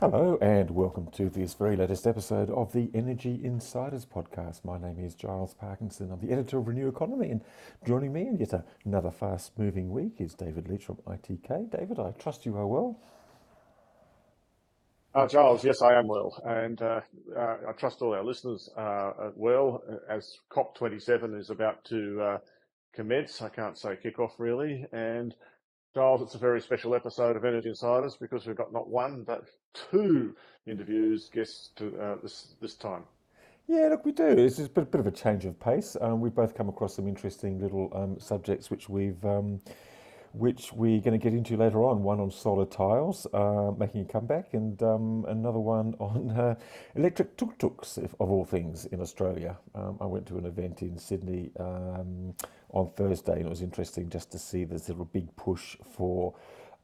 Hello, and welcome to this very latest episode of the Energy Insiders podcast. My name is Giles Parkinson. I'm the editor of Renew Economy, and joining me in yet another fast moving week is David Leitch from ITK. David, I trust you are well. Uh, Giles, yes, I am well, and uh, uh, I trust all our listeners are well. As COP27 is about to uh, commence, I can't say kick off really, and Giles, it's a very special episode of Energy Insiders because we've got not one but two interviews guests to, uh, this this time. Yeah, look, we do. It's just a bit, bit of a change of pace. Um, we've both come across some interesting little um, subjects which we've um, which we're going to get into later on. One on solar tiles uh, making a comeback, and um, another one on uh, electric tuk tuks, of all things, in Australia. Um, I went to an event in Sydney um, on Thursday, and it was interesting just to see this little big push for.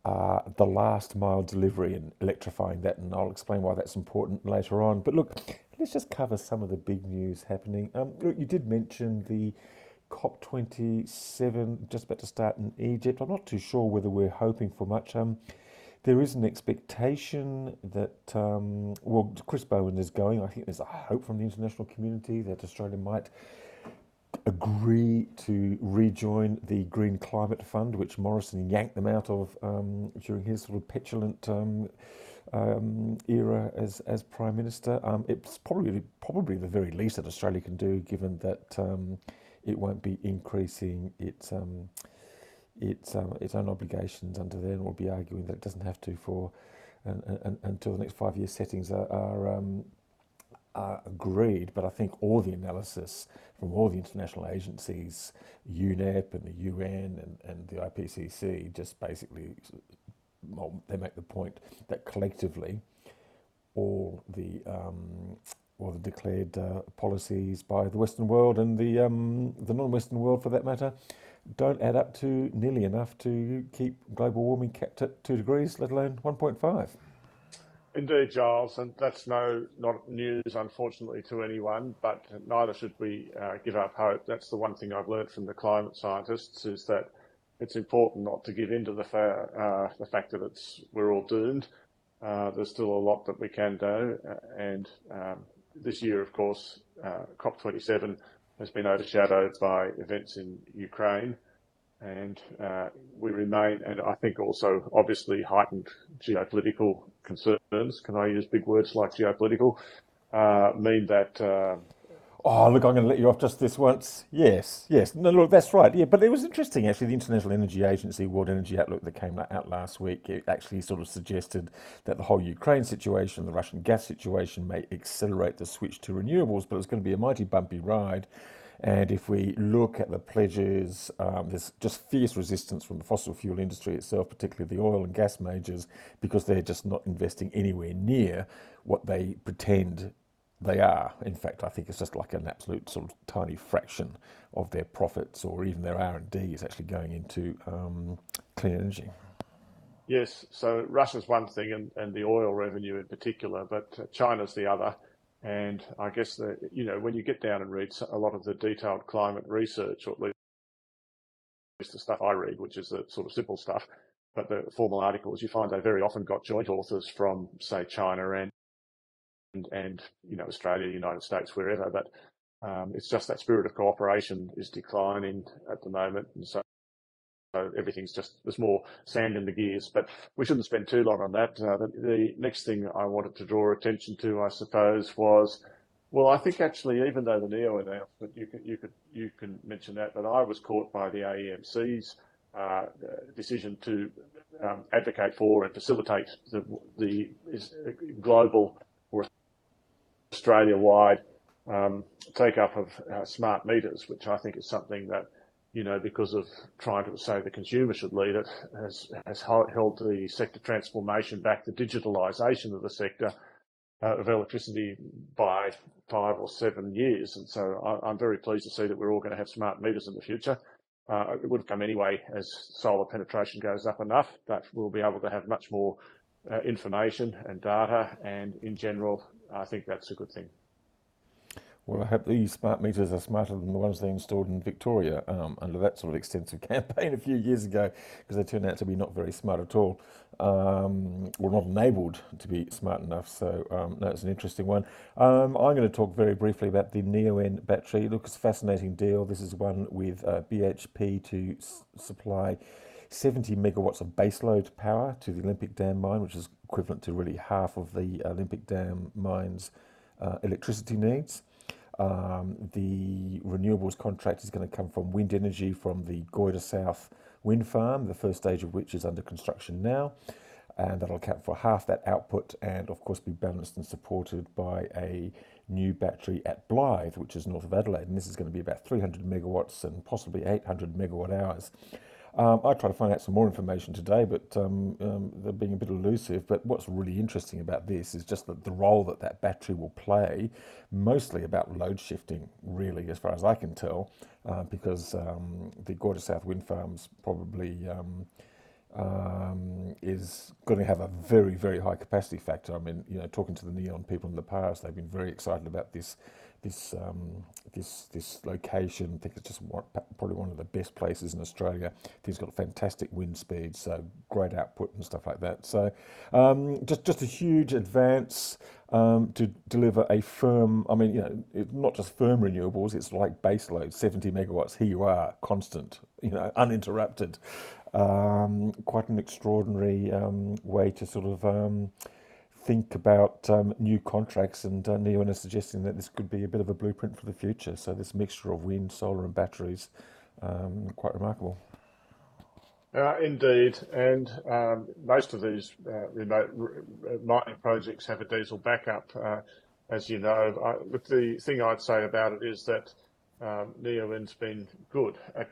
Uh, the last mile delivery and electrifying that, and I'll explain why that's important later on. But look, let's just cover some of the big news happening. Um, look, you did mention the COP27 just about to start in Egypt. I'm not too sure whether we're hoping for much. Um, there is an expectation that, um, well, Chris Bowen is going. I think there's a hope from the international community that Australia might agree to rejoin the Green Climate Fund, which Morrison yanked them out of um, during his sort of petulant um, um, era as as Prime Minister. Um, it's probably probably the very least that Australia can do, given that it won't be increasing its um, its um, its own obligations under there, and will be arguing that it doesn't have to for until the next five year settings are, are, um, are, agreed. But I think all the analysis from all the international agencies, UNEP and the UN and, and the IPCC, just basically well, they make the point that collectively all the um, or the declared uh, policies by the Western world and the um, the non-Western world, for that matter, don't add up to nearly enough to keep global warming kept at two degrees, let alone 1.5. Indeed, Giles, and that's no not news, unfortunately, to anyone. But neither should we uh, give up hope. That's the one thing I've learned from the climate scientists is that it's important not to give in to the, fa- uh, the fact that it's we're all doomed. Uh, there's still a lot that we can do, uh, and um, this year, of course, uh, COP27 has been overshadowed by events in Ukraine, and uh, we remain, and I think also obviously heightened geopolitical concerns. Can I use big words like geopolitical? Uh, mean that uh, Oh, look, I'm going to let you off just this once. Yes, yes. No, look, that's right. Yeah, but it was interesting, actually. The International Energy Agency, World Energy Outlook, that came out last week, it actually sort of suggested that the whole Ukraine situation, the Russian gas situation, may accelerate the switch to renewables, but it's going to be a mighty bumpy ride. And if we look at the pledges, um, there's just fierce resistance from the fossil fuel industry itself, particularly the oil and gas majors, because they're just not investing anywhere near what they pretend they are. In fact, I think it's just like an absolute sort of tiny fraction of their profits or even their R and D is actually going into um, clean energy. Yes, so Russia's one thing, and, and the oil revenue in particular, but China's the other. And I guess that you know when you get down and read a lot of the detailed climate research, or at least the stuff I read, which is the sort of simple stuff, but the formal articles, you find they very often got joint authors from, say, China and and, and you know Australia, United States, wherever. But um, it's just that spirit of cooperation is declining at the moment, and so, so everything's just there's more sand in the gears. But we shouldn't spend too long on that. Uh, the, the next thing I wanted to draw attention to, I suppose, was. Well, I think actually, even though the Neoen announcement, you can you could you can mention that, but I was caught by the AEMC's uh, decision to um, advocate for and facilitate the, the global Australia-wide um, take-up of uh, smart meters, which I think is something that, you know, because of trying to say the consumer should lead it, has has held the sector transformation back, the digitalisation of the sector, uh, of electricity by five or seven years. And so I, am very pleased to see that we're all going to have smart meters in the future. Uh, it would come anyway as solar penetration goes up enough, but we'll be able to have much more uh, information and data. And in general, I think that's a good thing. Well, I hope these smart meters are smarter than the ones they installed in Victoria um, under that sort of extensive campaign a few years ago, because they turned out to be not very smart at all, um, or not enabled to be smart enough. So, um, no, it's an interesting one. Um, I'm going to talk very briefly about the Neoen battery. Look, it's a fascinating deal. This is one with uh, BHP to s- supply 70 megawatts of baseload power to the Olympic Dam mine, which is equivalent to really half of the Olympic Dam mine's uh, electricity needs. Um, the renewables contract is going to come from wind energy from the Goyder South wind farm, the first stage of which is under construction now. And that'll account for half that output and, of course, be balanced and supported by a new battery at Blyth, which is north of Adelaide. And this is going to be about 300 megawatts and possibly 800 megawatt hours. Um, I tried to find out some more information today, but um, um, they're being a bit elusive. But what's really interesting about this is just the, the role that that battery will play, mostly about load shifting, really, as far as I can tell, uh, because um, the Goyder South wind farms probably um, um, is going to have a very, very high capacity factor. I mean, you know, talking to the Neoen people in the past, they've been very excited about this this um, this this location. I think it's just one, probably one of the best places in Australia. It's got fantastic wind speed, so great output and stuff like that. So um, just just a huge advance um, to deliver a firm. I mean, you know, it's not just firm renewables. It's like baseload, seventy megawatts. Here you are, constant, you know, uninterrupted. Um, quite an extraordinary um, way to sort of um, think about um, new contracts, and uh, Neoen is suggesting that this could be a bit of a blueprint for the future. So this mixture of wind, solar, and batteries, um, quite remarkable. Uh, indeed, and um, most of these uh, remote mining projects have a diesel backup, uh, as you know. I, the thing I'd say about it is that um, Neoen's been good at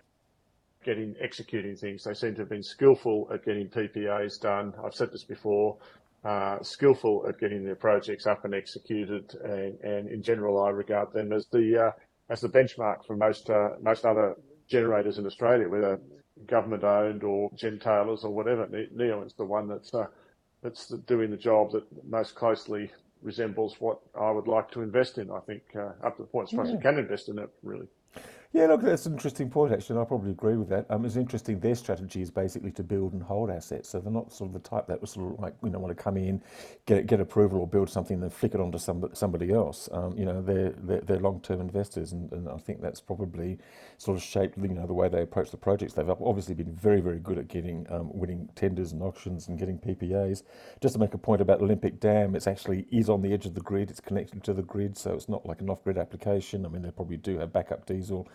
getting executing things. They seem to have been skillful at getting PPAs done. I've said this before uh, skillful at getting their projects up and executed, and, and in general, I regard them as the uh, as the benchmark for most uh, most other generators in Australia, whether government owned or gentailers or whatever. Neoen is the one that's uh, that's doing the job that most closely resembles what I would like to invest in. I think uh, up to the point as far as you can invest in it, really. Yeah, look, that's an interesting point, actually, and I probably agree with that. Um, it's interesting, their strategy is basically to build and hold assets. So they're not sort of the type that was sort of like, you know, want to come in, get get approval or build something then flick it onto somebody, somebody else. Um, you know, they're, they're, they're long-term investors, and, and I think that's probably sort of shaped, you know, the way they approach the projects. They've obviously been very, very good at getting, um, winning tenders and auctions and getting PPAs. Just to make a point about Olympic Dam, it's actually is on the edge of the grid. It's connected to the grid, so it's not like an off-grid application. I mean, they probably do have backup diesel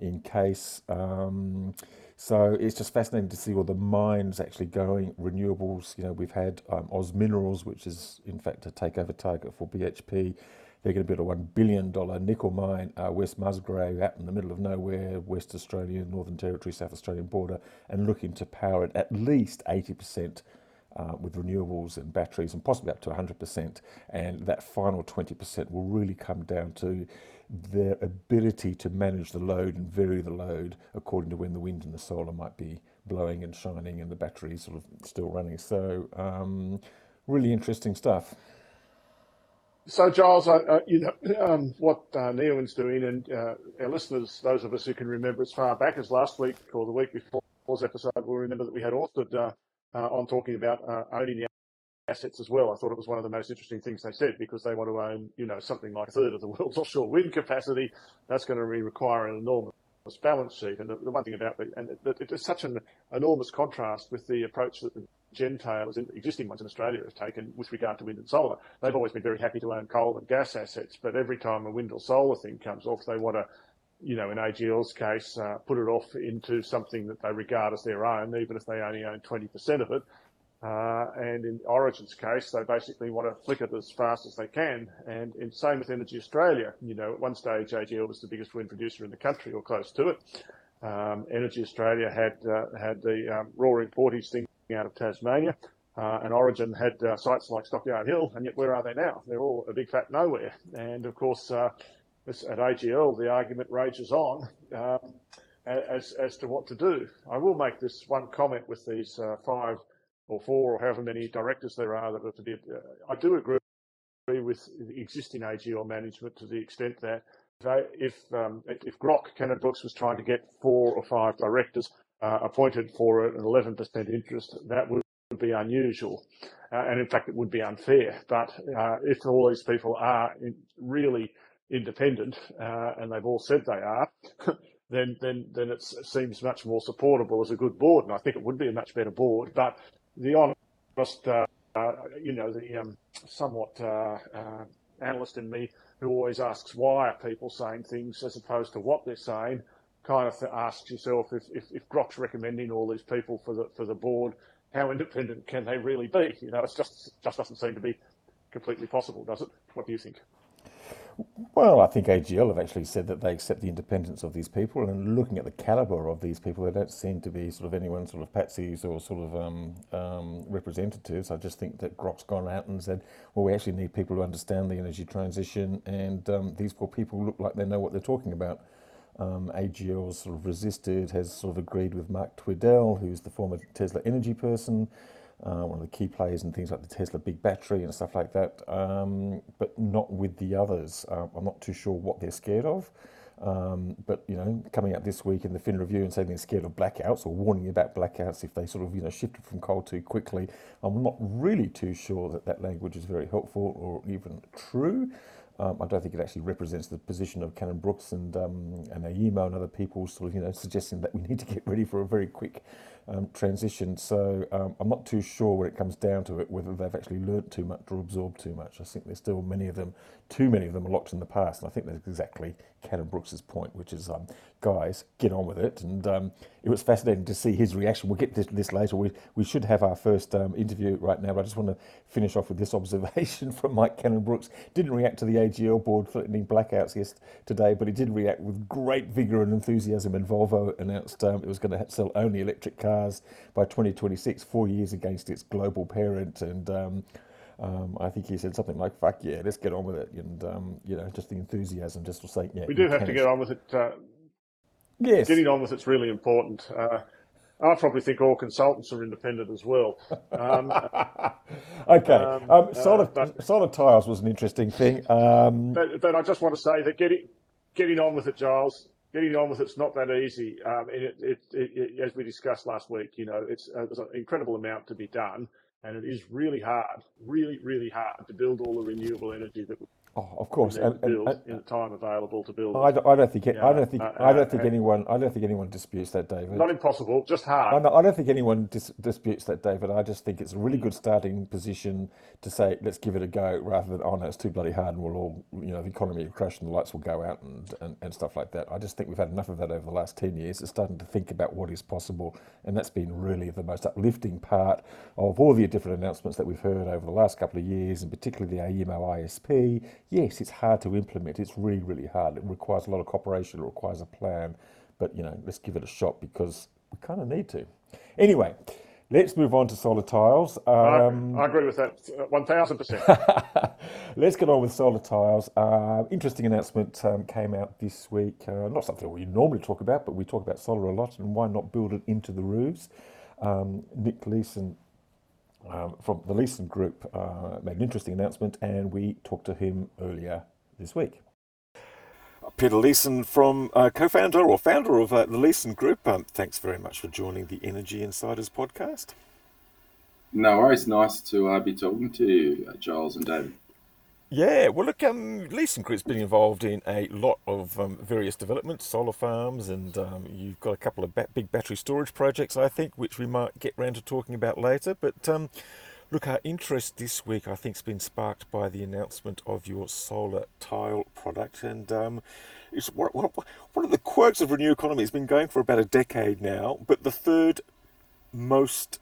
in case. Um, so it's just fascinating to see all the mines actually going renewables. You know, we've had um, Oz Minerals, which is in fact a takeover target for BHP. They're going to build a one billion dollar nickel mine, uh, West Musgrave, out in the middle of nowhere, West Australia, Northern Territory, South Australian border, and looking to power it at least eighty percent. Uh, with renewables and batteries, and possibly up to 100%. And that final 20% will really come down to their ability to manage the load and vary the load according to when the wind and the solar might be blowing and shining and the batteries sort of still running. So, um, really interesting stuff. So, Giles, you know um, what uh, Neoen's doing, and uh, our listeners, those of us who can remember as far back as last week or the week before's episode, will remember that we had Ørsted uh, uh, on talking about uh, owning assets as well. I thought it was one of the most interesting things they said because they want to own, you know, something like a third of the world's offshore wind capacity. That's going to require an enormous balance sheet. And the, the one thing about and it, it's such an enormous contrast with the approach that the gentailers, existing ones in Australia, have taken with regard to wind and solar. They've always been very happy to own coal and gas assets, but every time a wind or solar thing comes off, they want to you know, in AGL's case, uh, put it off into something that they regard as their own, even if they only own 20% of it. Uh, and in Origin's case, they basically want to flick it as fast as they can. And, and same with Energy Australia. You know, at one stage, AGL was the biggest wind producer in the country or close to it. Um, Energy Australia had uh, had the um, roaring 40s thing out of Tasmania. uh, and Origin had uh, sites like Stockyard Hill, and yet where are they now? They're all a big fat nowhere. And of course, uh, at AGL, the argument rages on um, as, as to what to do. I will make this one comment with these uh, five or four or however many directors there are that are to be. Uh, I do agree with existing AGL management to the extent that if um, if Grok Cannon-Brookes was trying to get four or five directors uh, appointed for an 11% interest, that would be unusual, uh, and in fact it would be unfair. But uh, if all these people are in, really independent, uh, and they've all said they are, then then then it seems much more supportable as a good board, and I think it would be a much better board. But the honest, uh, uh, you know, the um, somewhat uh, analyst in me who always asks why are people saying things as opposed to what they're saying, kind of asks yourself if, if, if Grok's recommending all these people for the for the board, how independent can they really be? You know, it just just doesn't seem to be completely possible, does it? What do you think? Well, I think AGL have actually said that they accept the independence of these people, and looking at the calibre of these people, they don't seem to be sort of anyone sort of patsies or sort of um, um, representatives. I just think that Grok's gone out and said, well, we actually need people who understand the energy transition, and um, these four people look like they know what they're talking about. Um, AGL sort of resisted, has sort of agreed with Mark Twidell, who's the former Tesla energy person uh, one of the key players in things like the Tesla big battery and stuff like that, um, but not with the others. Uh, I'm not too sure what they're scared of. Um, but you know, coming out this week in the Fin Review and saying they're scared of blackouts or warning about blackouts if they sort of you know shifted from coal too quickly, I'm not really too sure that that language is very helpful or even true. Um, I don't think it actually represents the position of Cannon-Brookes and um, and AEMO and other people, sort of you know suggesting that we need to get ready for a very quick um, transition. So um, I'm not too sure when it comes down to it whether they've actually learnt too much or absorbed too much. I think there's still many of them, too many of them are locked in the past. And I think that's exactly Cannon-Brookes's point, which is, um, guys, get on with it. And um, it was fascinating to see his reaction. We'll get this, later. We, we should have our first um, interview right now, but I just want to finish off with this observation from Mike Cannon-Brookes. Didn't react to the AGL board threatening blackouts yesterday, but he did react with great vigour and enthusiasm. And Volvo announced um, it was going to sell only electric cars by 2026, four years against its global parent. And um, um, I think he said something like, "Fuck yeah, let's get on with it," and um, you know, just the enthusiasm, just to say, yeah. We do have to get on with it. Uh, yes, getting on with it's really important. Uh, I probably think all consultants are independent as well. Um, okay, um, um, solid, uh, but, solid tiles was an interesting thing. Um, but, but, I just want to say that getting getting on with it, Giles. Getting on with it's not that easy. Um, it, it, it, as we discussed last week, you know, it's uh, an incredible amount to be done and it is really hard, really, really hard to build all the renewable energy that Oh, of course, and, and, and, in the time available to build. I don't, I don't think yeah, I don't think uh, I don't think uh, anyone I don't think anyone disputes that, David. Not impossible, just hard. I, don't, I don't think anyone dis, disputes that, David. I just think it's a really good starting position to say let's give it a go, rather than oh no, it's too bloody hard and we'll all you know the economy will crash and the lights will go out and, and, and stuff like that. I just think we've had enough of that over the last ten years. It's starting to think about what is possible, and that's been really the most uplifting part of all the different announcements that we've heard over the last couple of years, and particularly the AEMO ISP. Yes, it's hard to implement. It's really, really hard. It requires a lot of cooperation. It requires a plan. But, you know, let's give it a shot because we kind of need to. Anyway, let's move on to solar tiles. Um, I, I, agree with that 1000%. let's get on with solar tiles. Uh, interesting announcement um, came out this week. Uh, not something we normally talk about, but we talk about solar a lot and why not build it into the roofs. Um, Nick Leeson um, from the Leeson Group uh, made an interesting announcement, and we talked to him earlier this week. Peter Leeson from uh, co-founder or founder of uh, the Leeson Group. Um, thanks very much for joining the Energy Insiders podcast. No worries. Nice to uh, be talking to you, uh, Giles and David. Yeah, well, look, um, Leeson Group's been involved in a lot of um, various developments, solar farms, and um, you've got a couple of ba- big battery storage projects, I think, which we might get round to talking about later. But um, look, our interest this week, I think, has been sparked by the announcement of your solar tile product, and um, it's one, one of the quirks of Renew Economy. It's been going for about a decade now, but the third most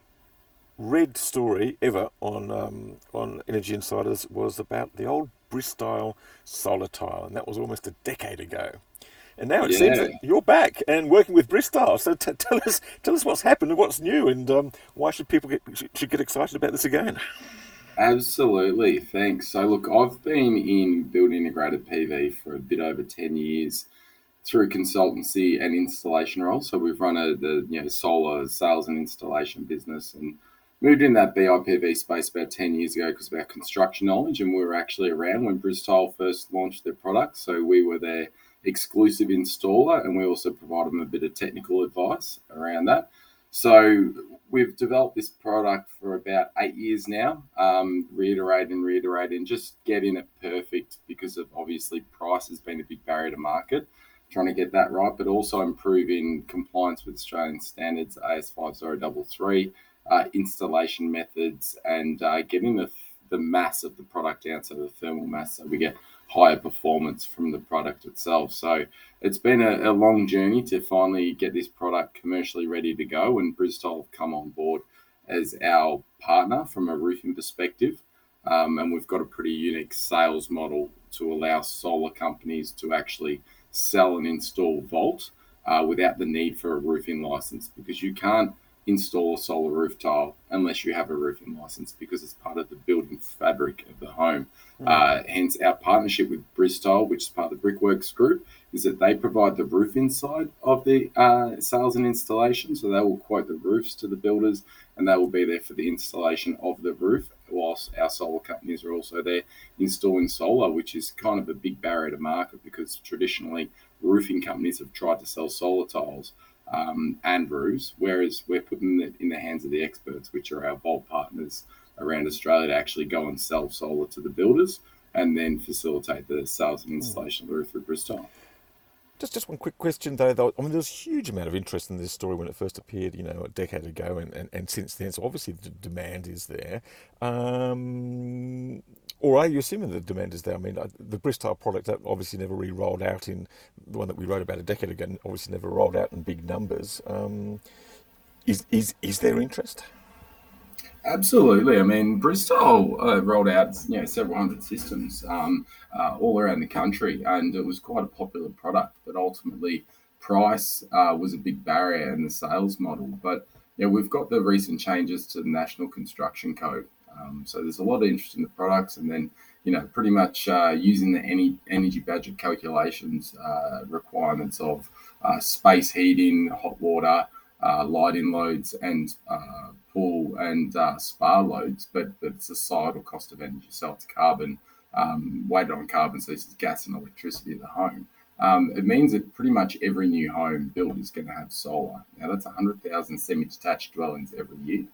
read story ever on um, on Energy Insiders was about the old Bristile solar tile, and that was almost a decade ago. and now it yeah. seems that you're back and working with Bristile. So t- tell us, tell us what's happened and what's new, and um, why should people get should get excited about this again? Absolutely, thanks. So look, I've been in building integrated PV for a bit over ten years through consultancy and installation roles. So we've run a the you know solar sales and installation business and moved in that BIPV space about 10 years ago because of our construction knowledge and we were actually around when Bristile first launched their product. So we were their exclusive installer and we also provide them a bit of technical advice around that. So we've developed this product for about eight years now, um, reiterate and reiterate and just getting it perfect because of obviously price has been a big barrier to market trying to get that right, but also improving compliance with Australian standards, AS5033, uh, installation methods, and uh, getting the, the mass of the product down, so the thermal mass, so we get higher performance from the product itself. So it's been a, a long journey to finally get this product commercially ready to go, and Bristile have come on board as our partner from a roofing perspective. Um, and we've got a pretty unique sales model to allow solar companies to actually sell and install Volt uh, without the need for a roofing license because you can't install a solar roof tile unless you have a roofing license because it's part of the building fabric of the home. Mm. Uh, hence, our partnership with Bristile, which is part of the Brickworks Group, is that they provide the roof inside of the uh, sales and installation. So they will quote the roofs to the builders and they will be there for the installation of the roof, whilst our solar companies are also there installing solar, which is kind of a big barrier to market because traditionally roofing companies have tried to sell solar tiles um, and roofs, whereas we're putting it in the hands of the experts, which are our Volt partners around Australia, to actually go and sell solar to the builders and then facilitate the sales and hmm. installation of the roof through Bristile. Just, just one quick question though, though. I mean, there's a huge amount of interest in this story when it first appeared, you know, a decade ago, and, and, and since then. So obviously the demand is there. Um, or are you assuming the demand is there? I mean, uh, the Bristile product that obviously never really rolled out in the one that we wrote about a decade ago, obviously never rolled out in big numbers. Um, is is is there interest? Absolutely. I mean, Bristile uh, rolled out you know several hundred systems um, uh, all around the country, and it was quite a popular product. But ultimately, price uh, was a big barrier in the sales model. But yeah, we've got the recent changes to the National Construction Code, um, so there's a lot of interest in the products, and then you know pretty much uh, using the any energy budget calculations uh, requirements of uh, space heating, hot water uh, light-in loads and uh, pool and uh, spa loads, but, a societal cost of energy. So it's carbon, um, weighted on carbon, so this is gas and electricity at the home. Um, it means that pretty much every new home built is going to have solar. Now, that's 100,000 semi detached dwellings every year.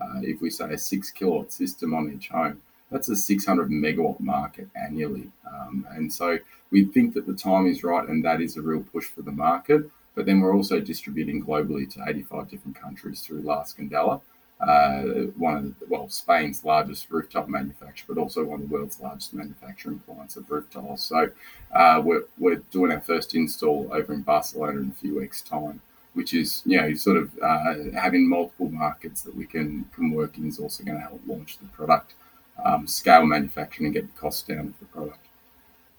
Uh, if we say a six kilowatt system on each home, that's a 600 megawatt market annually. Um, and so we think that the time is right, and that is a real push for the market. But then we're also distributing globally to 85 different countries through La Escandella, uh, one of the, well Spain's largest rooftop manufacturer, but also one of the world's largest manufacturing clients of roof tiles. So uh, we're, we're doing our first install over in Barcelona in a few weeks' time, which is you know sort of uh, having multiple markets that we can can work in is also going to help launch the product, um, scale manufacturing, and get the costs down of the product.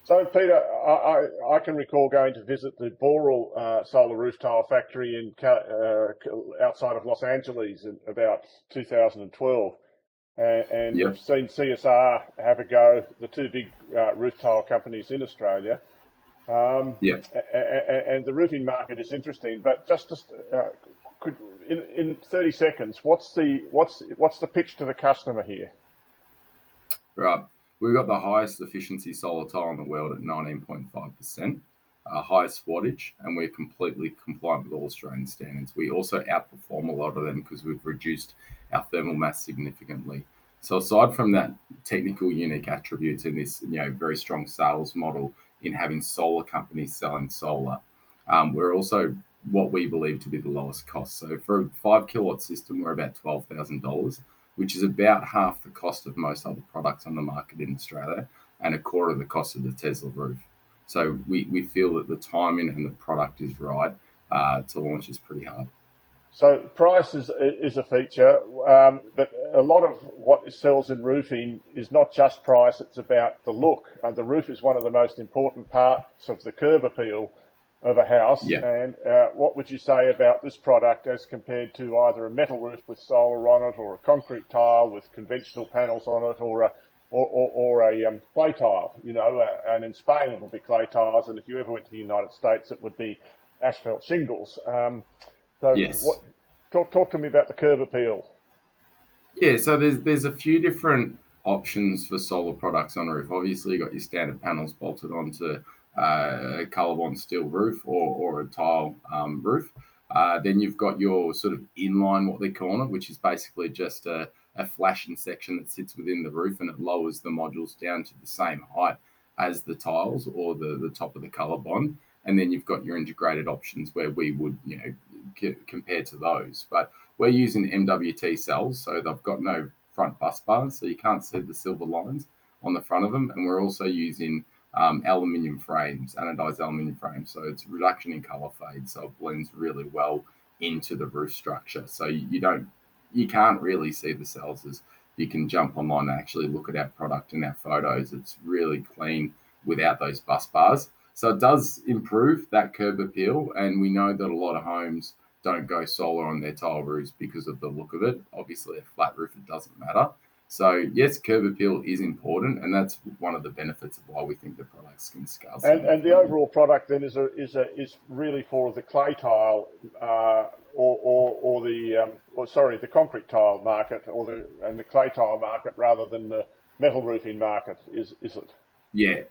So, Peter, I, I, I, can recall going to visit the Boral uh, solar roof tile factory in uh, outside of Los Angeles in about 2012, and, and yep. I've seen CSR have a go, the two big uh, roof tile companies in Australia. Um, yeah. And, the roofing market is interesting, but just, just uh, could in, in 30 seconds, what's the what's what's the pitch to the customer here? Right. We've got the highest efficiency solar tile in the world at 19.5%, uh, highest wattage, and we're completely compliant with all Australian standards. We also outperform a lot of them because we've reduced our thermal mass significantly. So aside from that technical unique attributes and this you know very strong sales model in having solar companies selling solar, um, we're also what we believe to be the lowest cost. So for a five kilowatt system, we're about twelve thousand dollars which is about half the cost of most other products on the market in Australia and a quarter of the cost of the Tesla roof. So we, we feel that the timing and the product is right uh, to launch is pretty hard. So price is, is a feature, um, but a lot of what sells in roofing is not just price; it's about the look. And the roof is one of the most important parts of the curb appeal. of a house. Yeah. And uh, what would you say about this product as compared to either a metal roof with solar on it, or a concrete tile with conventional panels on it, or a or, or, or a um, clay tile? You know, uh, and in Spain it would be clay tiles, and if you ever went to the United States, it would be asphalt shingles. Um, so, Yes. what, talk talk to me about the curb appeal. Yeah, so there's there's a few different options for solar products on a roof. Obviously, you got your standard panels bolted onto uh, a Colorbond steel roof or, or a tile um, roof. Uh, then you've got your sort of inline, what they call it, which is basically just a, a flashing section that sits within the roof and it lowers the modules down to the same height as the tiles or the, the top of the Colorbond. And then you've got your integrated options where we would, you know, c- compare to those. But we're using MWT cells, so they've got no front bus bars, so you can't see the silver lines on the front of them. And we're also using um, aluminium frames, anodized aluminium frames, so it's reduction in color fade, so it blends really well into the roof structure. So you don't, you can't really see the cells as you can jump online and actually look at our product and our photos. It's really clean without those bus bars. So it does improve that curb appeal, and we know that a lot of homes don't go solar on their tile roofs because of the look of it. Obviously, a flat roof it doesn't matter. So yes, curb appeal is important, and that's one of the benefits of why we think the products can scale. And, and the overall product then is a, is a, is really for the clay tile uh, or, or, or the um, or sorry the concrete tile market or the and the clay tile market rather than the metal roofing market is is it? Yeah,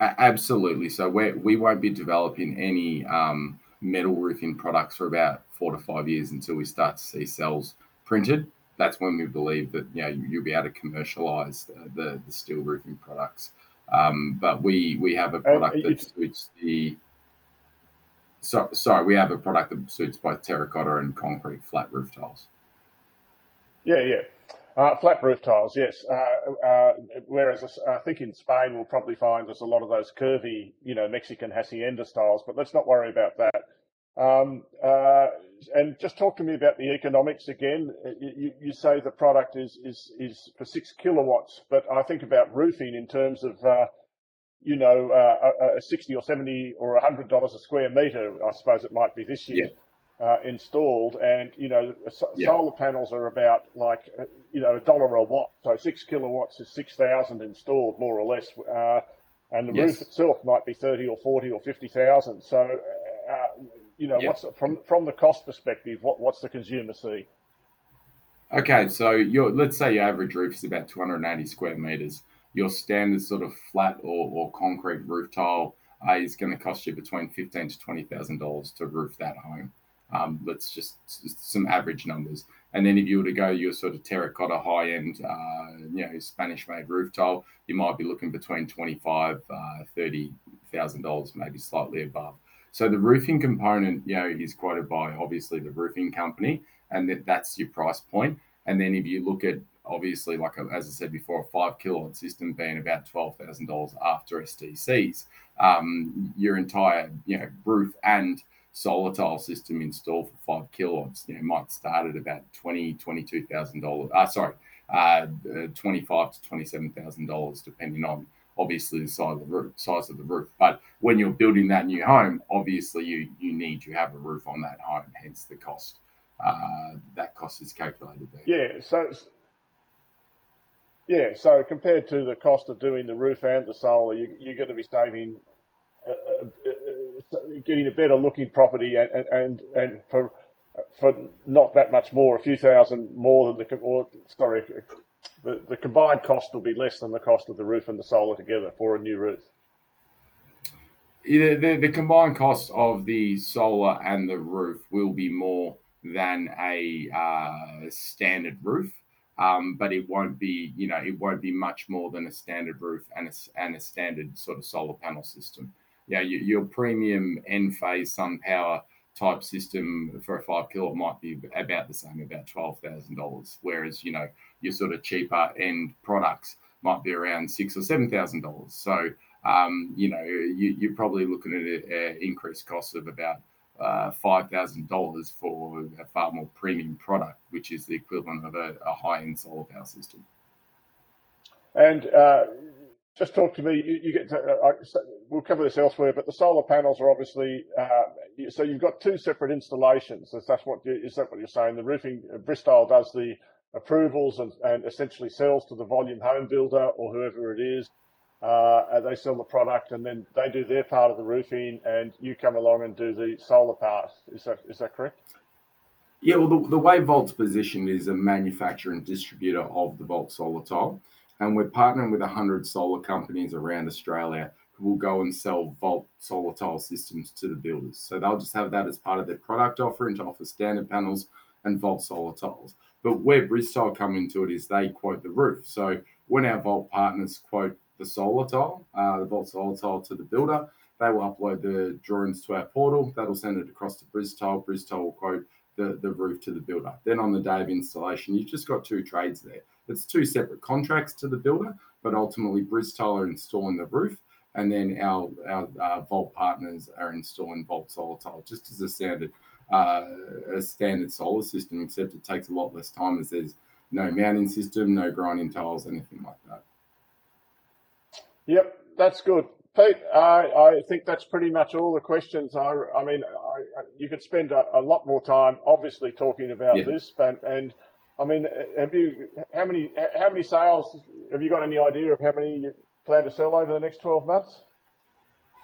absolutely. So we we won't be developing any um, metal roofing products for about four to five years until we start to see cells printed. That's when we believe that you know you'll be able to commercialize the, the, the steel roofing products. Um, but we we have a product you- that suits the. So, sorry, we have a product that suits both terracotta and concrete flat roof tiles. Yeah, yeah. Uh, flat roof tiles, yes. Uh, uh, whereas I think in Spain we'll probably find there's a lot of those curvy, you know, Mexican hacienda styles, but let's not worry about that. Um, uh, and just talk to me about the economics again. You, you say the product is, is, is for six kilowatts, but I think about roofing in terms of, uh, you know, uh, a, a 60 or 70 or $100 a square metre, I suppose it might be this year. Uh, installed, and you know, so- Yeah. solar panels are about like uh, you know a dollar a watt. So six kilowatts is six thousand installed, more or less, uh, and the Yes. roof itself might be thirty or forty or fifty thousand. So, uh, you know, Yeah. what's from from the cost perspective? What what's the consumer see? Okay, so your let's say your average roof is about 280 square meters. Your standard sort of flat or, or concrete roof tile uh, is going to cost you between fifteen to twenty thousand dollars to roof that home. Um, let's just, just some average numbers. And then if you were to go your sort of terracotta high end, uh, you know, Spanish made roof tile, you might be looking between twenty five, uh, thirty thousand dollars, maybe slightly above. So the roofing component, you know, is quoted by obviously the roofing company, and that, that's your price point. And then if you look at obviously, like a, as I said before, a five kilowatt system being about twelve thousand dollars after STCs, um, your entire you know roof and solar tile system installed for five kilowatts, you know, might start at about twenty twenty two thousand dollars. Uh, sorry, uh, twenty five to twenty seven thousand dollars, depending on obviously the size of the roof. Size of the roof. But when you're building that new home, obviously you you need to have a roof on that home, hence the cost. Uh, that cost is calculated there. Yeah, so yeah, so compared to the cost of doing the roof and the solar, you, you're going to be saving, uh, uh, uh, getting a better looking property, and and and, for for not that much more, a few thousand more than the or sorry, the, the combined cost will be less than the cost of the roof and the solar together for a new roof. the, the, the combined cost of the solar and the roof will be more than a uh, standard roof, um, but it won't be, you know, it won't be much more than a standard roof and a, and a standard sort of solar panel system. Yeah, your, your premium Enphase sun power type system for a five kilowatt might be about the same, about twelve thousand dollars, whereas you know your sort of cheaper end products might be around six or seven thousand dollars. So um, you know, you, you're probably looking at an increased cost of about uh, $5,000 for a far more premium product, which is the equivalent of a, a high end solar power system. And uh, just talk to me. You, you get to, uh, we'll cover this elsewhere, but the solar panels are obviously uh, so you've got two separate installations. Is that what you, is that what you're saying? The roofing uh, Bristile does the approvals and, and essentially sells to the volume home builder or whoever it is. Uh, they sell the product and then they do their part of the roofing, and you come along and do the solar part. Is that is that correct? Yeah, well, the, the way Volt's positioned is a manufacturer and distributor of the Volt solar tile and we're partnering with 100 solar companies around Australia who will go and sell Volt solar tile systems to the builders. So they'll just have that as part of their product offering to offer standard panels and Volt solar tiles. But where Bristile come into it is they quote the roof. So when our Volt partners quote the solar tile, uh, the Volt solar tile to the builder, they will upload the drawings to our portal. That'll send it across to Bristile. Bristile will quote the, the roof to the builder. Then on the day of installation, you've just got two trades there. It's two separate contracts to the builder, but ultimately Bristile are installing the roof, and then our our uh, Volt partners are installing Volt solar tile, just as a standard uh, a standard solar system, except it takes a lot less time as there's no mounting system, no grinding tiles, anything like that. Yep, that's good. Pete, I, I think that's pretty much all the questions. I, I mean, I, you could spend a, a, lot more time, obviously, talking about yeah. this, but, and I mean, have you how many how many sales have you got any idea of how many you plan to sell over the next twelve months?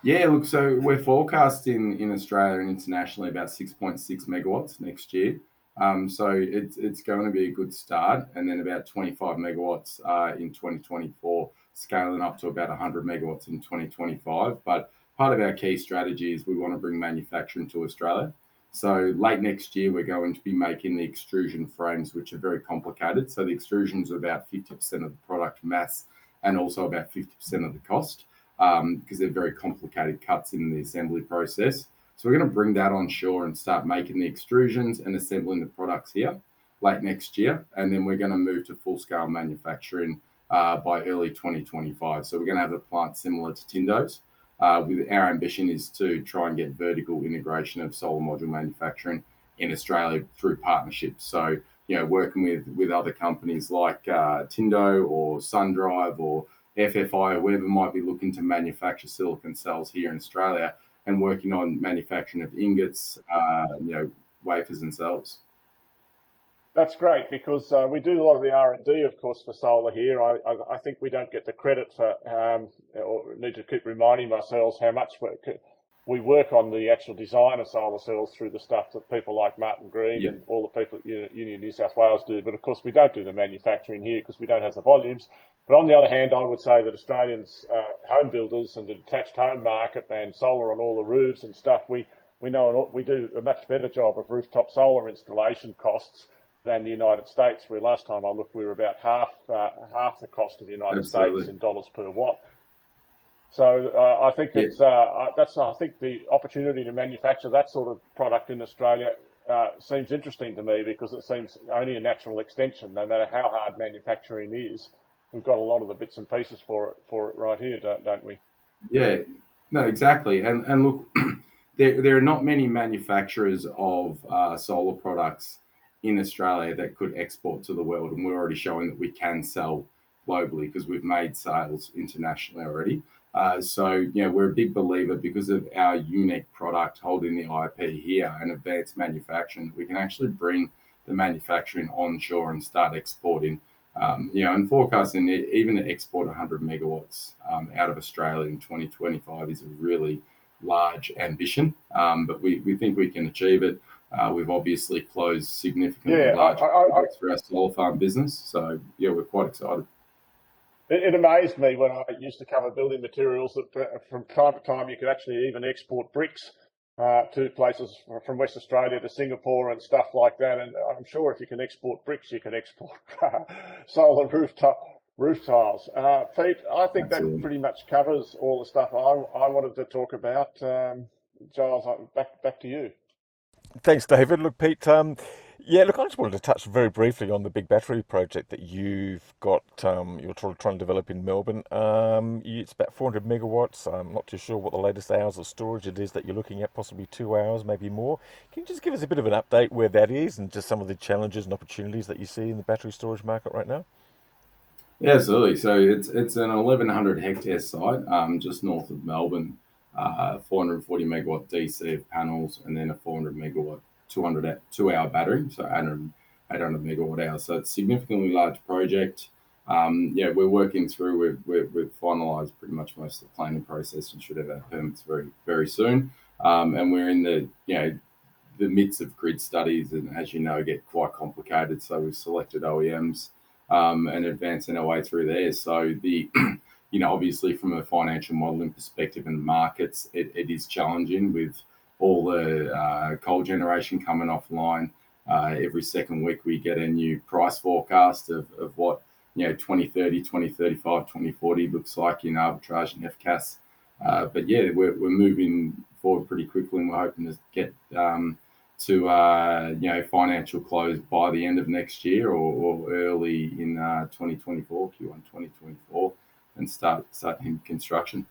Yeah, look, so we're forecasting in Australia and internationally about six point six megawatts next year. Um, so it's it's going to be a good start, and then about twenty five megawatts uh, in twenty twenty four, scaling up to about hundred megawatts in twenty twenty five. But part of our key strategy is we want to bring manufacturing to Australia. So late next year, we're going to be making the extrusion frames, which are very complicated. So the extrusions are about 50% of the product mass and also about 50% of the cost because um, they're very complicated cuts in the assembly process. So we're going to bring that on shore and start making the extrusions and assembling the products here late next year. And then we're going to move to full scale manufacturing uh, by early 2025. So we're going to have a plant similar to Tindo's. Uh, with our ambition is to try and get vertical integration of solar module manufacturing in Australia through partnerships. So, you know, working with with other companies like uh, Tindo or SunDrive or FFI or whoever might be looking to manufacture silicon cells here in Australia and working on manufacturing of ingots, uh, you know, wafers and cells. That's great because uh, we do a lot of the R and D, of course, for solar here. I, I, I, think we don't get the credit for, um, or need to keep reminding ourselves how much we work on the actual design of solar cells through the stuff that people like Martin Green yeah. and all the people at Union New South Wales do. But of course, we don't do the manufacturing here because we don't have the volumes. But on the other hand, I would say that Australians, uh, home builders and the detached home market and solar on all the roofs and stuff, we we know we do a much better job of rooftop solar installation costs than the United States, where last time I looked, we were about half uh, half the cost of the United Absolutely. States in dollars per watt. So uh, I think yeah. it's uh, that's I think the opportunity to manufacture that sort of product in Australia uh, seems interesting to me because it seems only a natural extension. No matter how hard manufacturing is, we've got a lot of the bits and pieces for it for it right here, don't, don't we? Yeah, no, exactly. And and look, there there are not many manufacturers of uh, solar products in Australia that could export to the world. And we're already showing that we can sell globally because we've made sales internationally already. Uh, so, you know, we're a big believer because of our unique product holding the IP here and advanced manufacturing, we can actually bring the manufacturing onshore and start exporting. Um, you know, and forecasting even to export 100 megawatts um, out of Australia in 2025 is a really large ambition, um, but we, we think we can achieve it. Uh, we've obviously closed significantly yeah, large I, I, I, through our solar farm business. So, yeah, we're quite excited. It, it, amazed me when I used to cover building materials that uh, from time to time you could actually even export bricks uh, to places from West Australia to Singapore and stuff like that. And I'm sure if you can export bricks, you can export solar roof, t- roof tiles. Uh, Pete, I think Absolutely. that pretty much covers all the stuff I, I wanted to talk about. Um, Giles, back back to you. Thanks, David. Look, Pete. Um, yeah, look, I just wanted to touch very briefly on the big battery project that you've got. Um, you're trying, to develop in Melbourne. Um, it's about 400 megawatts. I'm not too sure what the latest hours of storage it is that you're looking at. Possibly two hours, maybe more. Can you just give us a bit of an update where that is and just some of the challenges and opportunities that you see in the battery storage market right now? Yeah, absolutely. So it's it's an 1100 hectare site um, just north of Melbourne, uh, 440 megawatt DC of panels, and then a 400 megawatt 200 two hour battery, so 800, 800 megawatt hours. So it's a significantly large project. Um, yeah, we're working through. We've, we've, we've, finalised pretty much most of the planning process and should have our permits very very soon. Um, and we're in the you know the midst of grid studies, and as you know, get quite complicated. So we've selected OEMs um, and advancing our way through there. So the you know obviously from a financial modelling perspective and markets, it, it is challenging with all the uh, coal generation coming offline. Uh, every second week we get a new price forecast of, of what you know 2030 2035 2040 looks like in arbitrage and FCAS uh, but yeah we're, we're moving forward pretty quickly and we're hoping to get um, to uh, you know financial close by the end of next year or, or early in uh, 2024 q1 2024 and start start in construction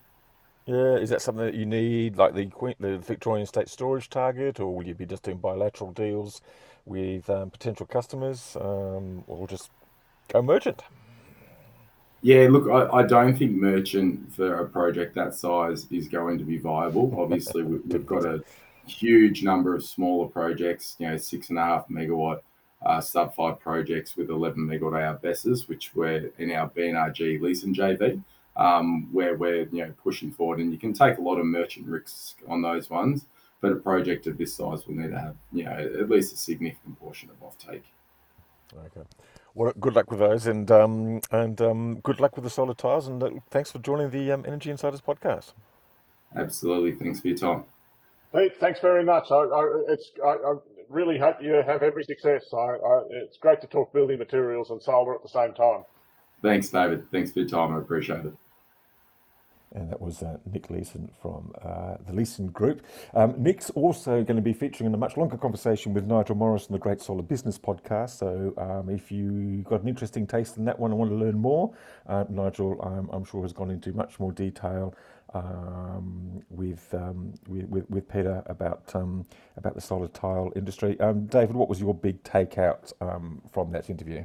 yeah, is that something that you need, like the the Victorian State Storage target, or will you be just doing bilateral deals with um, potential customers, um, or just go merchant? Yeah, look, I, I, don't think merchant for a project that size is going to be viable. Obviously, we, have got a huge number of smaller projects, you know, six and a half megawatt uh, sub five projects with 11 megawatt hour which we're in our BNRG lease and JV, um, where we're you know pushing forward. And you can take a lot of merchant risks on those ones, but a project of this size will need to have you know at least a significant portion of offtake. Okay. Well, good luck with those, and um, and um, good luck with the solar tiles. And uh, thanks for joining the um, Energy Insiders podcast. Absolutely, thanks for your time. Pete, thanks very much. I, I it's I, I, really hope you have every success. I, it's great to talk building materials and solar at the same time. Thanks, David. Thanks for your time. I appreciate it and that was uh, Nick Leeson from uh, the Leeson Group. Um, Nick's also going to be featuring in a much longer conversation with Nigel Morris on the Great Solar Business podcast. So um, if you got an interesting taste in that one and want to learn more, uh, Nigel, I'm, I'm, sure, has gone into much more detail um, with, um, with, with, Peter about um, about the solar tile industry. Um, David, what was your big takeout from that interview?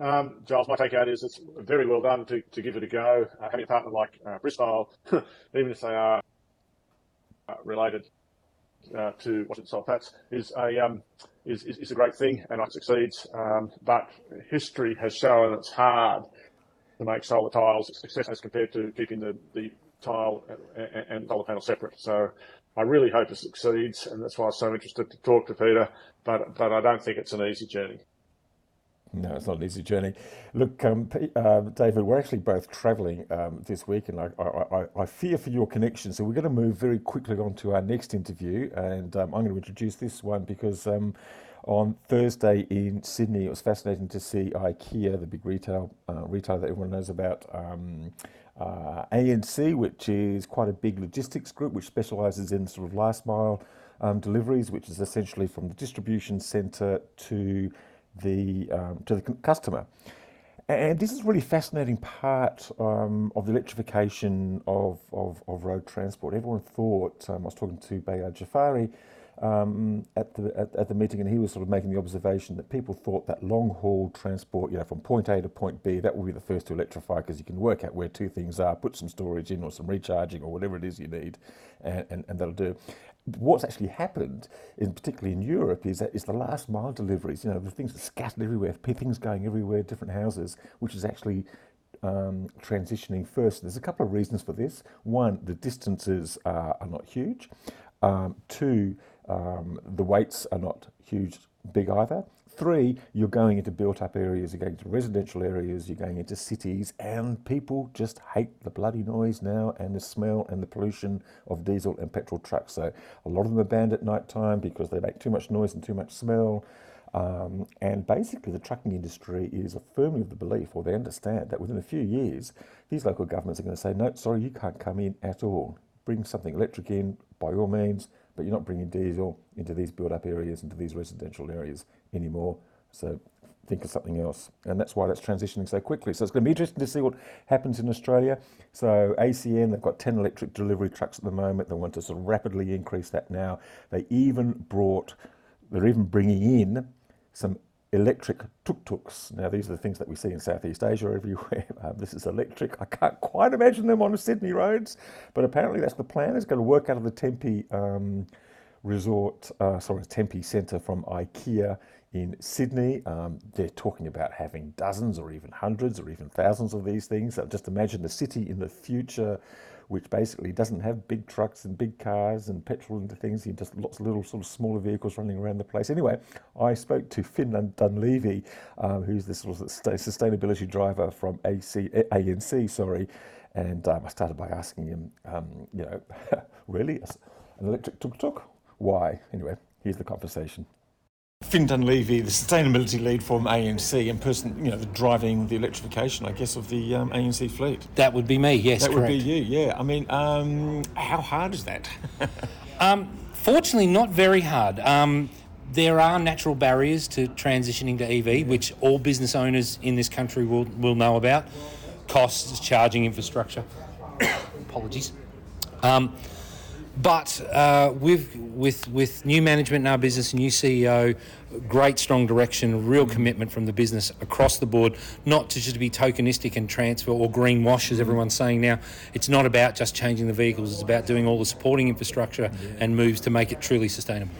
Um, Giles, my take out is it's very well done to, to give it a go. Uh, having a partner like uh, Bristile, even if they are uh, related uh, to Washington Soul Patts, is a um, is, is, is, a great thing and it succeeds. Um, but history has shown it's hard to make solar tiles success as compared to keeping the, the tile and, and solar panel separate. So I really hope it succeeds, and that's why I'm so interested to talk to Peter. But but I don't think it's an easy journey. No, it's not an easy journey. Look, um, uh, David, we're actually both travelling um, this week, and I, I, I, fear for your connection. So we're going to move very quickly on to our next interview, and um, I'm going to introduce this one because um, on Thursday in Sydney, it was fascinating to see IKEA, the big retail uh, retailer that everyone knows about. Um, uh, ANC, which is quite a big logistics group, which specialises in sort of last mile deliveries, which is essentially from the distribution centre to the um, to the customer. And this is a really fascinating part um, of the electrification of, of, of, road transport. Everyone thought, um, I was talking to Behyad Jafari um, at, the, at, at, the meeting, and he was sort of making the observation that people thought that long haul transport, you know, from point A to point B, that will be the first to electrify because you can work out where two things are, put some storage in or some recharging or whatever it is you need, and, and, and that'll do what's actually happened, in particularly in Europe, is that is the last mile deliveries. You know, the things are scattered everywhere, things going everywhere, different houses, which is actually um, transitioning first. There's a couple of reasons for this. One, the distances are, are not huge. Um, two, um, the weights are not huge, big either. Three, you're going into built up areas, you're going to residential areas, you're going into cities, and people just hate the bloody noise now and the smell and the pollution of diesel and petrol trucks. So a lot of them are banned at night time because they make too much noise and too much smell. Um, and basically, the trucking industry is firmly of the belief, or they understand, that within a few years, these local governments are going to say, no, sorry, you can't come in at all. Bring something electric in by all means, but you're not bringing diesel into these built up areas, into these residential areas anymore. So think of something else. And that's why that's transitioning so quickly. So it's going to be interesting to see what happens in Australia. So ACN, they've got 10 electric delivery trucks at the moment. They want to sort of rapidly increase that now. They even brought, they're even bringing in some electric tuk-tuks. Now, these are the things that we see in Southeast Asia everywhere. Um, this is electric. I can't quite imagine them on the Sydney roads, but apparently that's the plan. It's going to work out of the Tempe um, resort, uh, sorry, Tempe Centre from IKEA in Sydney. Um, they're talking about having dozens or even hundreds or even thousands of these things. So just imagine the city in the future, which basically doesn't have big trucks and big cars and petrol into things. You just lots of little sort of smaller vehicles running around the place. Anyway, I spoke to Finn Dunleavy, um, who's the sort of sustainability driver from AC, ANC, sorry. And um, I started by asking him, um, you know, really, an electric tuk-tuk? Why? Anyway, here's the conversation. Finn Dunleavy, the sustainability lead from ANC, and person, you know, the driving the electrification, I guess, of the um, ANC fleet. That would be me. Yes, that correct. would be you. Yeah. I mean, um, how hard is that? um, fortunately, not very hard. Um, there are natural barriers to transitioning to EV, which all business owners in this country will, will know about. Costs, charging infrastructure. Apologies. But uh, with with with new management in our business, new CEO, great strong direction, real commitment from the business across the board, not to just be tokenistic and transfer or greenwash as everyone's saying now. It's not about just changing the vehicles; it's about doing all the supporting infrastructure and moves to make it truly sustainable.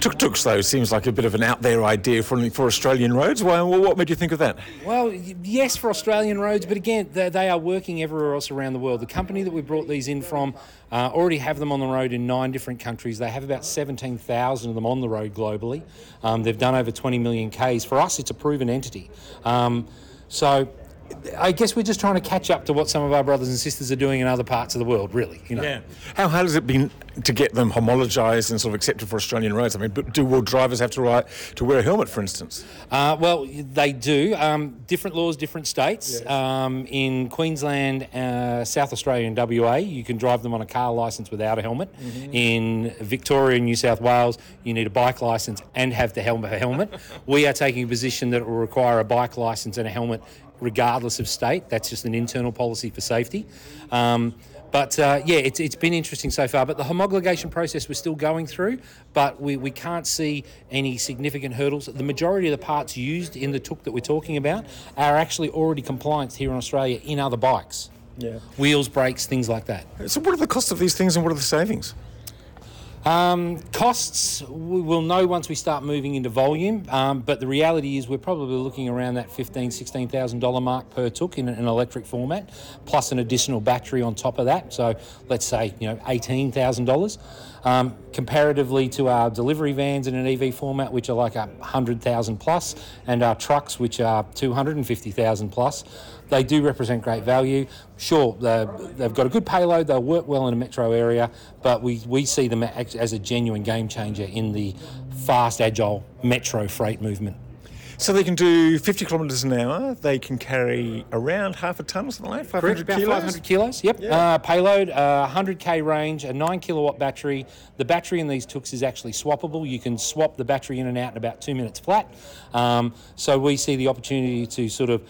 Tuk-tuks, though, seems like a bit of an out there idea for, for Australian roads. Why, what made you think of that? Well, yes, for Australian roads, but again, they, they are working everywhere else around the world. The company that we brought these in from uh, already have them on the road in nine different countries. They have about 17,000 of them on the road globally. Um, they've done over 20 million Ks. For us, it's a proven entity. Um, so I guess we're just trying to catch up to what some of our brothers and sisters are doing in other parts of the world, really. You know? Yeah. How hard has it been to get them homologised and sort of accepted for Australian roads? I mean, do will drivers have to write to wear a helmet, for instance? Uh, well, they do. Um, different laws, different states. Yes. Um, in Queensland, uh, South Australia, and WA, you can drive them on a car licence without a helmet. Mm-hmm. In Victoria and New South Wales, you need a bike licence and have the helmet. helmet. we are taking a position that it will require a bike licence and a helmet regardless of state. That's just an internal policy for safety. Um, but uh, yeah, it's, it's been interesting so far. But the homologation process we're still going through, but we, we can't see any significant hurdles. The majority of the parts used in the Tuk that we're talking about are actually already compliant here in Australia in other bikes. Yeah. Wheels, brakes, things like that. So, what are the costs of these things and what are the savings? Um, costs we will know once we start moving into volume, um, but the reality is we're probably looking around that fifteen, sixteen thousand dollar mark per tuk in an electric format, plus an additional battery on top of that. So let's say you know eighteen thousand dollars. Um, comparatively to our delivery vans in an EV format, which are like a hundred thousand plus, and our trucks, which are two hundred and fifty thousand plus they do represent great value. Sure, they've got a good payload, they'll work well in a metro area, but we, we see them as a genuine game changer in the fast, agile metro freight movement. So they can do 50 kilometres an hour. They can carry around half a tonne or something like that, 500 about kilos? 500 kilos, yep. Yeah. Uh, payload, uh, 100k range, a 9 kilowatt battery. The battery in these Tuks is actually swappable. You can swap the battery in and out in about two minutes flat. Um, so we see the opportunity to sort of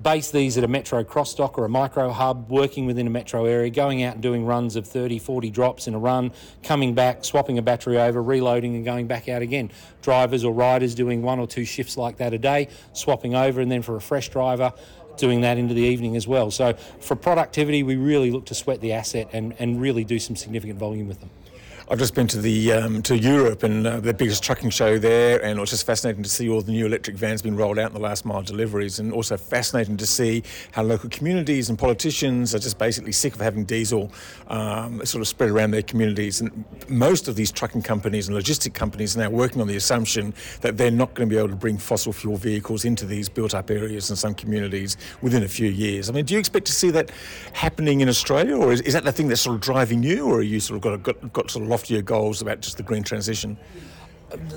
base these at a metro cross dock or a micro hub, working within a metro area, going out and doing runs of 30, 40 drops in a run, coming back, swapping a battery over, reloading and going back out again. Drivers or riders doing one or two shifts like that a day, swapping over, and then for a fresh driver, doing that into the evening as well. So for productivity, we really look to sweat the asset and, and really do some significant volume with them. I've just been to the um, to Europe and uh, the biggest trucking show there, and it was just fascinating to see all the new electric vans being rolled out in the last mile deliveries, and also fascinating to see how local communities and politicians are just basically sick of having diesel um, sort of spread around their communities. And most of these trucking companies and logistic companies are now working on the assumption that they're not going to be able to bring fossil fuel vehicles into these built-up areas in some communities within a few years. I mean, do you expect to see that happening in Australia, or is, is that the thing that's sort of driving you, or are you sort of got, got, got sort of loftier goals about just the green transition?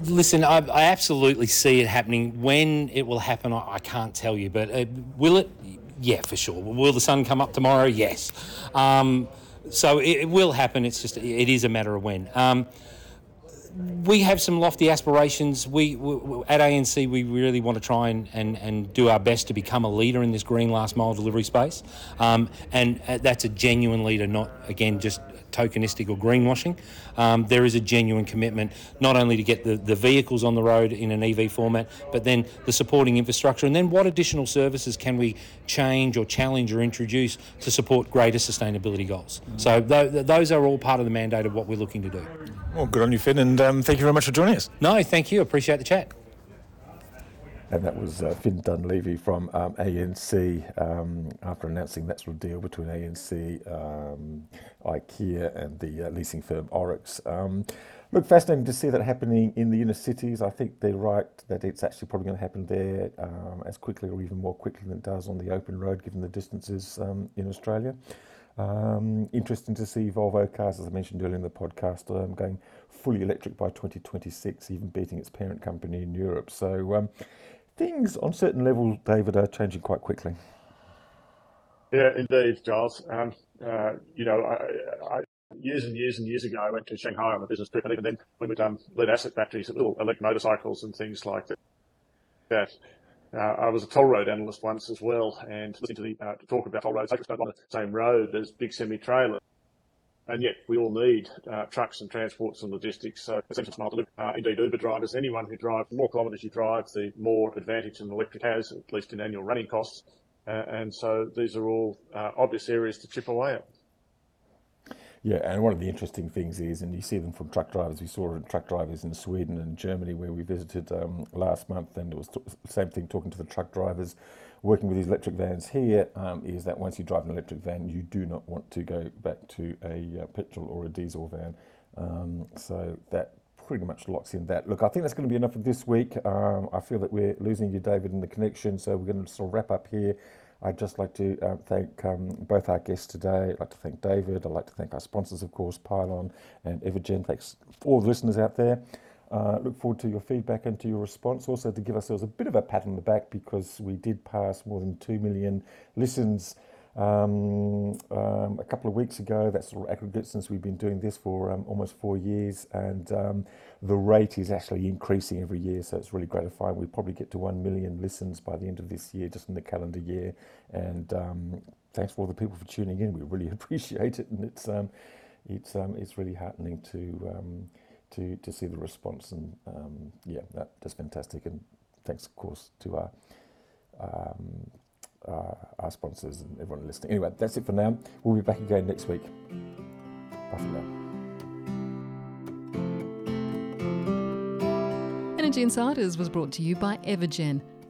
Listen, I, I, absolutely see it happening. When it will happen, I, I can't tell you, but uh, will it? Yeah, for sure. Will the sun come up tomorrow? Yes. Um, so it, it, will happen. It's just it is a matter of when. Um, we have some lofty aspirations. We, we, at ANC we really want to try and, and, and do our best to become a leader in this green last mile delivery space, um, and uh, that's a genuine leader, not again just tokenistic or greenwashing. Um, there is a genuine commitment not only to get the, the vehicles on the road in an EV format, but then the supporting infrastructure, and then what additional services can we change or challenge or introduce to support greater sustainability goals. Mm. So th- those are all part of the mandate of what we're looking to do. Well, good on you, Finn, and um, thank you very much for joining us. No, thank you. Appreciate the chat. And that was uh, Finn Dunleavy from um, ANC um, after announcing that sort of deal between ANC, um, IKEA, and the uh, leasing firm ORIX. Um, look, fascinating to see that happening in the inner cities. I think they're right that it's actually probably going to happen there um, as quickly or even more quickly than it does on the open road, given the distances um, in Australia. interesting to see Volvo cars, as I mentioned earlier in the podcast, going fully electric by 2026, even beating its parent company in Europe. So things on certain levels, David, are changing quite quickly. Yeah, indeed, Giles. Um, uh, you know, I, I, years and years and years ago, I went to Shanghai on a business trip, and even then, when we'd done lead acid batteries, little electric motorcycles and things like that. uh, I was a toll road analyst once as well, and listening to the uh, talk about toll roads, I on the same road as big semi trailers and yet we all need uh, trucks and transports and logistics. So essential smart delivery. Uh, indeed, Uber drivers, anyone who drives, the more kilometres you drive, the more advantage an electric has, at least in annual running costs. Uh, and so these are all uh, obvious areas to chip away at. Yeah, and one of the interesting things is, and you see them from truck drivers. We saw truck drivers in Sweden and Germany where we visited um, last month, and it was the same thing talking to the truck drivers working with these electric vans here um, is that once you drive an electric van, you do not want to go back to a uh, petrol or a diesel van. Um, so that pretty much locks in that. Look, I think that's going to be enough for this week. Um, I feel that we're losing you, David, in the connection, so we're going to sort of wrap up here. I'd just like to uh, thank um, both our guests today. I'd like to thank David. I'd like to thank our sponsors, of course, Pylon and Evergen. Thanks for all the listeners out there. Uh, look forward to your feedback and to your response. Also, to give ourselves a bit of a pat on the back because we did pass more than 2 million listens um, um, a couple of weeks ago. That's aggregate since we've been doing this for um, almost four years. And um, the rate is actually increasing every year. So it's really gratifying. We probably get to 1 million listens by the end of this year, just in the calendar year. And um, thanks for all the people for tuning in. We really appreciate it. And it's, um, it's, it's really heartening to to, to see the response. And um, yeah, that, that's fantastic. And thanks, of course, to our, um, uh, our sponsors and everyone listening. Anyway, that's it for now. We'll be back again next week. Bye for now. Energy Insiders was brought to you by Evergen